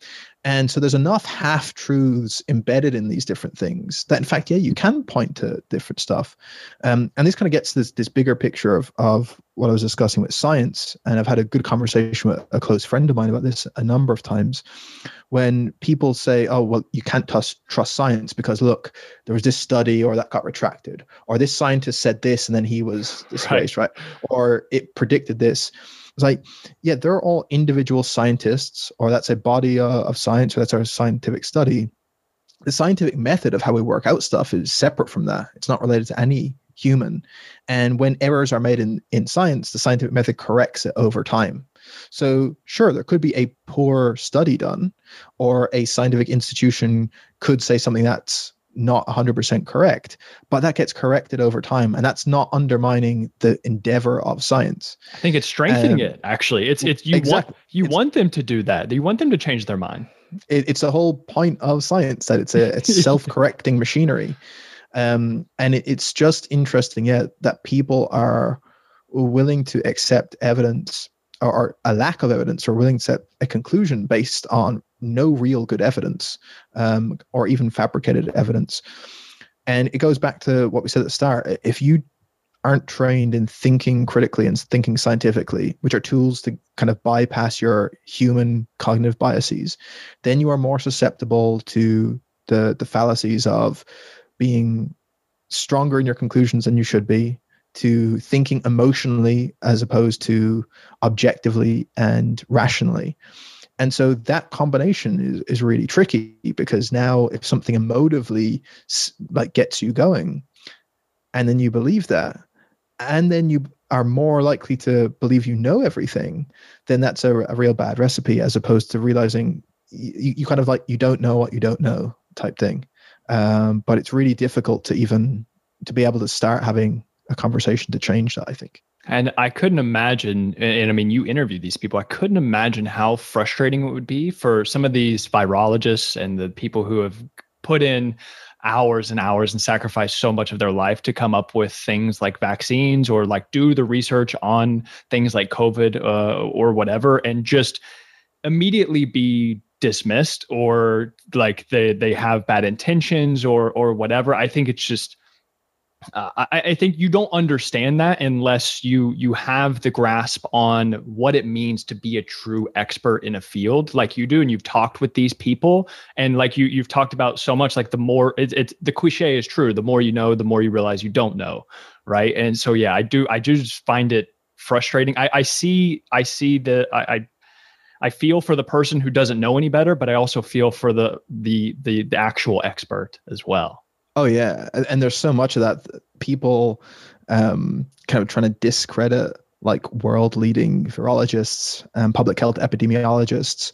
And so there's enough half truths embedded in these different things that, in fact, yeah, you can point to different stuff. Um, and this kind of gets this this bigger picture of of what I was discussing with science. And I've had a good conversation with a close friend of mine about this a number of times. When people say, "Oh, well, you can't trust trust science because look, there was this study or that got retracted, or this scientist said this and then he was disgraced, right? right? Or it predicted this." It's like, yeah, they're all individual scientists, or that's a body uh, of science, or that's our scientific study. The scientific method of how we work out stuff is separate from that. It's not related to any human. And when errors are made in, in science, the scientific method corrects it over time. So, sure, there could be a poor study done, or a scientific institution could say something that's not 100% correct but that gets corrected over time and that's not undermining the endeavor of science. I think it's strengthening um, it actually. It's it's you exactly. want you it's, want them to do that. You want them to change their mind. It, it's the whole point of science that it's a it's self-correcting machinery. Um, and it, it's just interesting yeah that people are willing to accept evidence or, or a lack of evidence or willing to set a conclusion based on no real good evidence um, or even fabricated evidence. And it goes back to what we said at the start. If you aren't trained in thinking critically and thinking scientifically, which are tools to kind of bypass your human cognitive biases, then you are more susceptible to the the fallacies of being stronger in your conclusions than you should be, to thinking emotionally as opposed to objectively and rationally. And so that combination is, is really tricky because now if something emotively like gets you going and then you believe that and then you are more likely to believe you know everything, then that's a, a real bad recipe as opposed to realizing you, you, kind of like you don't know what you don't know type thing. Um, but it's really difficult to even to be able to start having a conversation to change that, I think. And I couldn't imagine, and I mean, you interview these people. I couldn't imagine how frustrating it would be for some of these virologists and the people who have put in hours and hours and sacrificed so much of their life to come up with things like vaccines or like do the research on things like COVID uh, or whatever, and just immediately be dismissed or like they they have bad intentions or or whatever. I think it's just uh, I, I, think you don't understand that unless you you have the grasp on what it means to be a true expert in a field like you do and you've talked with these people and like you you've talked about so much like the more it's it, the cliche is true the more you know the more you realize you don't know right and so yeah i do i do just find it frustrating i i see i see the i, I I feel for the person who doesn't know any better, but I also feel for the the the, the actual expert as well. Oh yeah, and there's so much of that people um, kind of trying to discredit like world leading virologists and public health epidemiologists,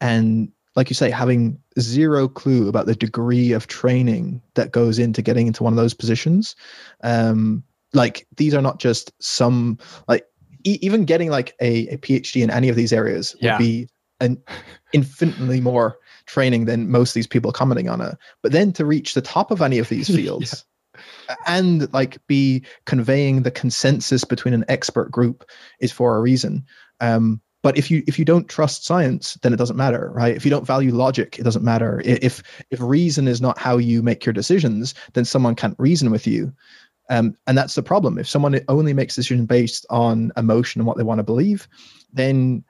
and like you say, having zero clue about the degree of training that goes into getting into one of those positions. Um, like these are not just some like e- even getting like a, a PhD in any of these areas yeah. would be an infinitely more training than most of these people commenting on it. But then to reach the top of any of these fields, yeah. and like be conveying the consensus between an expert group is for a reason um, but if you if you don't trust science then it doesn't matter right if you don't value logic it doesn't matter if if reason is not how you make your decisions then someone can't reason with you um, and that's the problem if someone only makes decisions based on emotion and what they want to believe then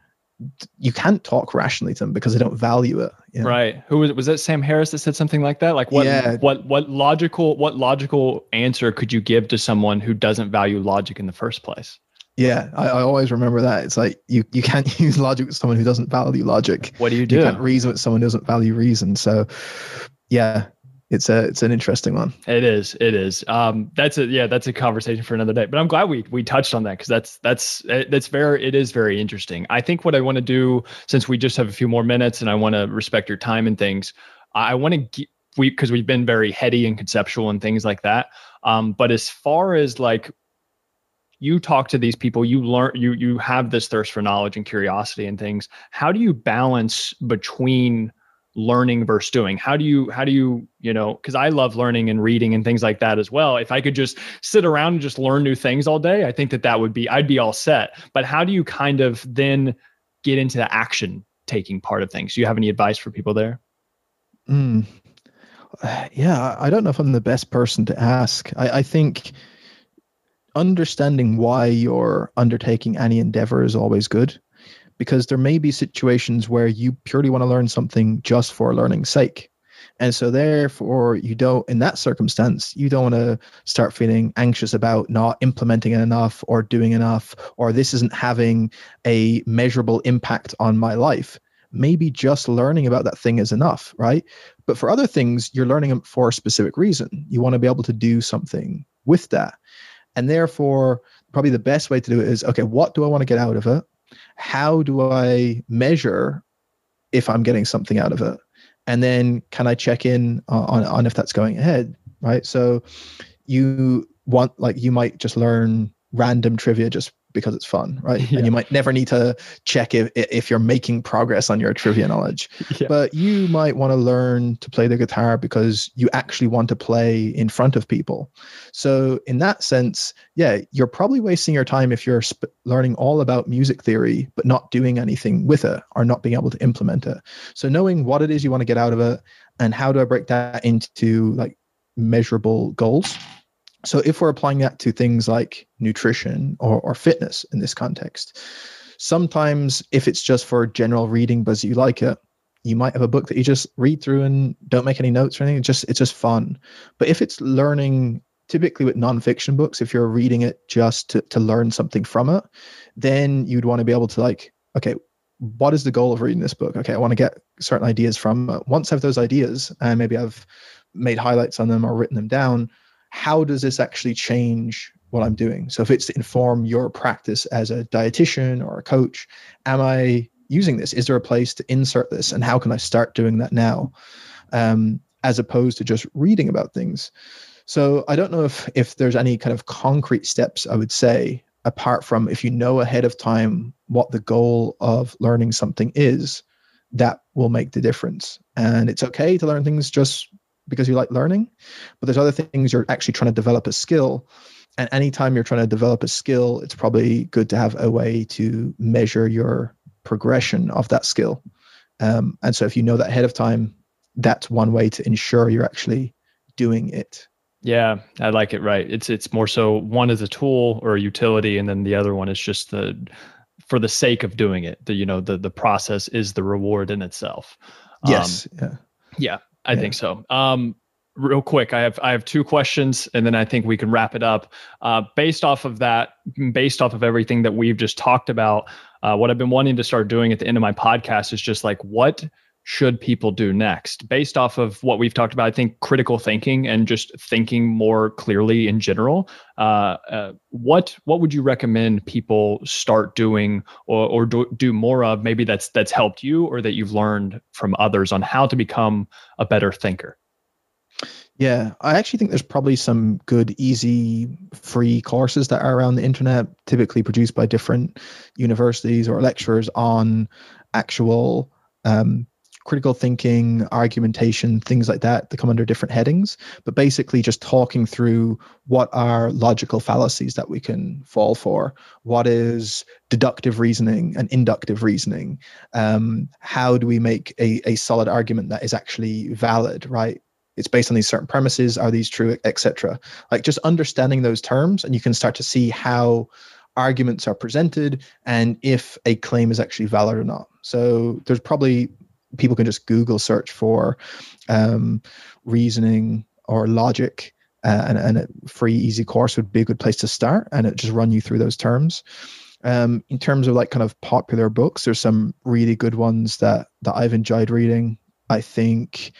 you can't talk rationally to them because they don't value it. Know? Right. Who was it? Was that Sam Harris that said something like that? Like what yeah. what what logical what logical answer could you give to someone who doesn't value logic in the first place? Yeah, I, I always remember that. It's like you you can't use logic with someone who doesn't value logic. What do you do? You can't reason with someone who doesn't value reason. So yeah, it's a it's an interesting one. It is. It is. Um, that's a yeah, that's a conversation for another day. But I'm glad we we touched on that because that's that's that's very it is very interesting. I think what I want to do since we just have a few more minutes and I want to respect your time and things, I want to we because we've been very heady and conceptual and things like that. Um, but as far as like you talk to these people you learn you you have this thirst for knowledge and curiosity and things how do you balance between learning versus doing? How do you how do you you know because i love learning and reading and things like that as well. If i could just sit around and just learn new things all day i think that that would be i'd be all set. But how do you kind of then get into the action taking part of things? Do you have any advice for people there? Mm. yeah i don't know if i'm the best person to ask. I, I think understanding why you're undertaking any endeavor is always good because there may be situations where you purely want to learn something just for learning's sake. And so, therefore, you don't, in that circumstance, you don't want to start feeling anxious about not implementing enough or doing enough, or this isn't having a measurable impact on my life. Maybe just learning about that thing is enough, right? But for other things, you're learning them for a specific reason. You want to be able to do something with that. And therefore, probably the best way to do it is okay, what do I want to get out of it? How do I measure if I'm getting something out of it? And then can I check in uh, on, on if that's going ahead? Right. So you want, like, you might just learn random trivia just because it's fun, right? Yeah. And you might never need to check if if you're making progress on your trivia knowledge. Yeah. But you might want to learn to play the guitar because you actually want to play in front of people. So in that sense, yeah, you're probably wasting your time if you're sp- learning all about music theory but not doing anything with it or not being able to implement it. So knowing what it is you want to get out of it and how do I break that into like measurable goals so if we're applying that to things like nutrition or, or fitness in this context, sometimes if it's just for general reading because you like it, you might have a book that you just read through and don't make any notes or anything. It's just it's just fun. But if it's learning, typically with nonfiction books, if you're reading it just to, to learn something from it, then you'd want to be able to like, okay, what is the goal of reading this book? Okay, I want to get certain ideas from it. Once I have those ideas and maybe I've made highlights on them or written them down, how does this actually change what I'm doing? So if it's to inform your practice as a dietitian or a coach, am I using this? Is there a place to insert this? And how can I start doing that now? Um, as opposed to just reading about things. So I don't know if if there's any kind of concrete steps I would say apart from if you know ahead of time what the goal of learning something is, that will make the difference. And it's okay to learn things just because you like learning, but there's other things you're actually trying to develop a skill. And anytime you're trying to develop a skill, it's probably good to have a way to measure your progression of that skill. Um, and so if you know that ahead of time, that's one way to ensure you're actually doing it. Yeah, I like it. Right. It's it's more so one is a tool or a utility, and then the other one is just the for the sake of doing it. The you know the the process is the reward in itself. Yes. Um, yeah. Yeah. I yeah. think so. Um, real quick, I have I have two questions, and then I think we can wrap it up. Uh, based off of that, based off of everything that we've just talked about, uh, what I've been wanting to start doing at the end of my podcast is just like what should people do next? Based off of what we've talked about i think critical thinking and just thinking more clearly in general uh, uh, what what would you recommend people start doing or, or do, do more of maybe that's that's helped you or that you've learned from others on how to become a better thinker? Yeah, I actually think there's probably some good, easy, free courses that are around the internet, typically produced by different universities or lecturers on actual um, critical thinking, argumentation, things like that. They come under different headings, but basically just talking through what are logical fallacies that we can fall for. What is deductive reasoning and inductive reasoning? Um, how do we make a, a solid argument that is actually valid, right? It's based on these certain premises. Are these true, etc. Like just understanding those terms, and you can start to see how arguments are presented and if a claim is actually valid or not. So there's probably people can just Google search for um, reasoning or logic, uh, and, and a free, easy course would be a good place to start, and it just run you through those terms. Um, in terms of like kind of popular books, there's some really good ones that that I've enjoyed reading. I think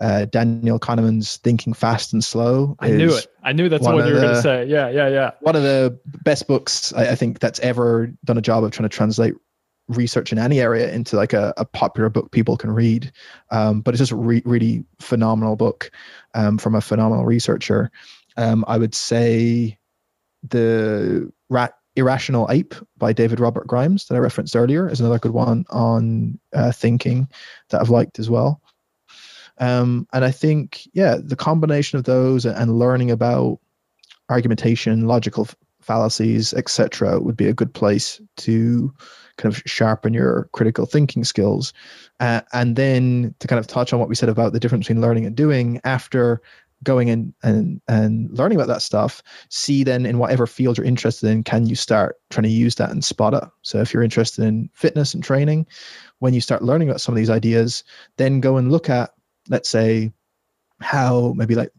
uh, Daniel Kahneman's Thinking Fast and Slow. I knew it. I knew that's what you were going to say. Yeah, yeah, yeah. One of the best books I, I, think that's ever done a job of trying to translate research in any area into like a, a popular book people can read. Um, but it's just a re- really phenomenal book um, from a phenomenal researcher. Um, I would say the Rat Irrational Ape by David Robert Grimes that I referenced earlier is another good one on uh, thinking that I've liked as well. Um, and I think, yeah, the combination of those and learning about argumentation, logical fallacies, etc., would be a good place to kind of sharpen your critical thinking skills. Uh, and then to kind of touch on what we said about the difference between learning and doing after going in and and learning about that stuff see then in whatever field you're interested in can you start trying to use that and spot it so if you're interested in fitness and training when you start learning about some of these ideas then go and look at let's say how maybe like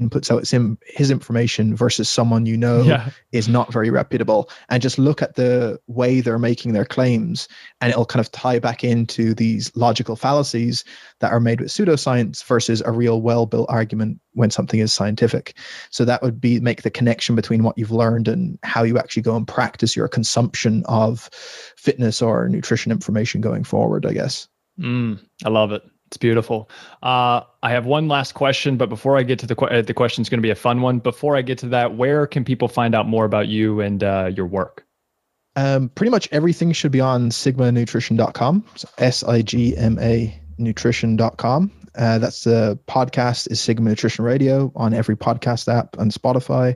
Layne puts out his, his information versus someone you know yeah. is not very reputable. And just look at the way they're making their claims and it'll kind of tie back into these logical fallacies that are made with pseudoscience versus a real well-built argument when something is scientific. So that would be make the connection between what you've learned and how you actually go and practice your consumption of fitness or nutrition information going forward i guess. Mm, i love it it's beautiful. Uh, I have one last question, but before I get to the the question, is going to be a fun one. Before I get to that, where can people find out more about you and uh, your work? Um, pretty much everything should be on sigmanutrition.com. So S I G M A nutrition.com. Uh, that's the podcast is Sigma Nutrition Radio on every podcast app and Spotify.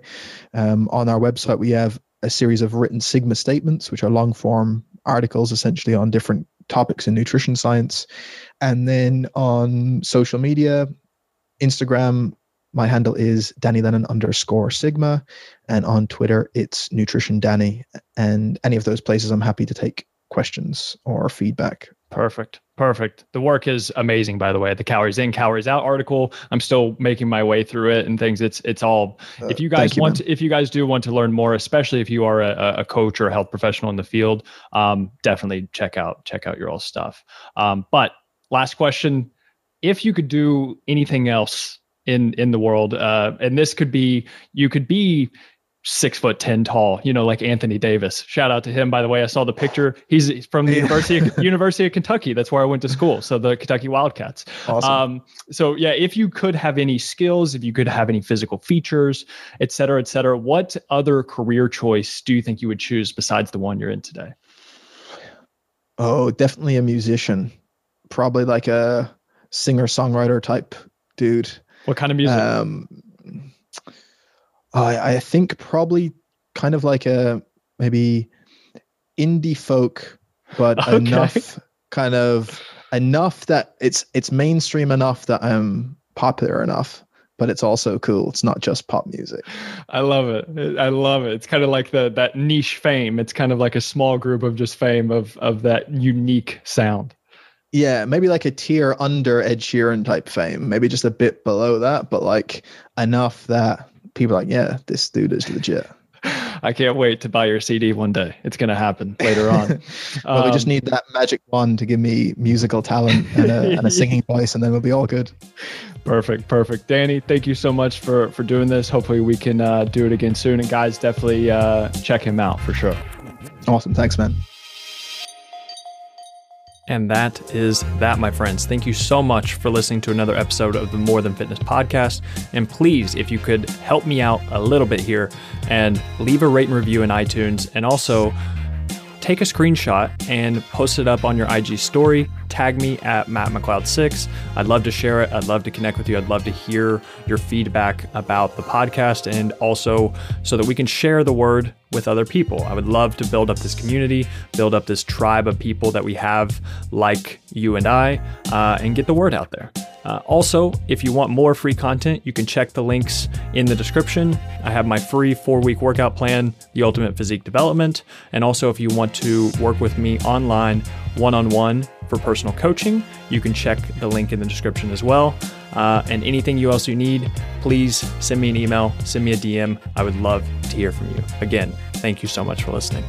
Um, on our website, we have a series of written Sigma statements, which are long form articles essentially on different topics in nutrition science. And then on social media, Instagram, my handle is Danny Lennon underscore Sigma. And on Twitter, it's Nutrition Danny. And any of those places, I'm happy to take questions or feedback. Perfect. Perfect. The work is amazing, by the way. The calories in, calories out article. I'm still making my way through it and things. It's it's all. Uh, if you guys you, want, to, if you guys do want to learn more, especially if you are a, a coach or a health professional in the field, um, definitely check out check out your all stuff. Um, but last question: If you could do anything else in in the world, uh, and this could be you could be six foot ten tall, you know, like Anthony Davis. Shout out to him, by the way. I saw the picture. He's from the University of, University of Kentucky. That's where I went to school. So the Kentucky Wildcats. Awesome. Um, so yeah, if you could have any skills, if you could have any physical features, et cetera, et cetera, what other career choice do you think you would choose besides the one you're in today? Oh, definitely a musician. Probably like a singer songwriter type dude. What kind of music? Um, I, I think probably kind of like a maybe indie folk, but okay. enough kind of enough that it's it's mainstream enough that I'm popular enough, but it's also cool. It's not just pop music. I love it. I love it. It's kind of like the that niche fame. It's kind of like a small group of just fame of of that unique sound. Yeah, maybe like a tier under Ed Sheeran type fame, maybe just a bit below that, but like enough that people are like, yeah, this dude is legit. I can't wait to buy your CD one day. It's going to happen later on. well, um, we just um, need that magic wand to give me musical talent and a, and a singing voice, and then we'll be all good. Perfect, perfect. Danny, thank you so much for for doing this. Hopefully, we can uh, do it again soon. And guys, definitely uh, check him out for sure. Awesome. Thanks, man. And that is that, my friends. Thank you so much for listening to another episode of the More Than Fitness podcast. And please, if you could help me out a little bit here and leave a rate and review in iTunes and also take a screenshot and post it up on your IG story. Tag me at Matt McLeod6. I'd love to share it. I'd love to connect with you. I'd love to hear your feedback about the podcast and also so that we can share the word with other people. I would love to build up this community, build up this tribe of people that we have like you and I, uh, and get the word out there. Uh, also, if you want more free content, you can check the links in the description. I have my free four week workout plan, The Ultimate Physique Development. And also, if you want to work with me online one on one for personal coaching, you can check the link in the description as well. Uh, and anything you else you need, please send me an email, send me a DM. I would love to hear from you. Again, thank you so much for listening.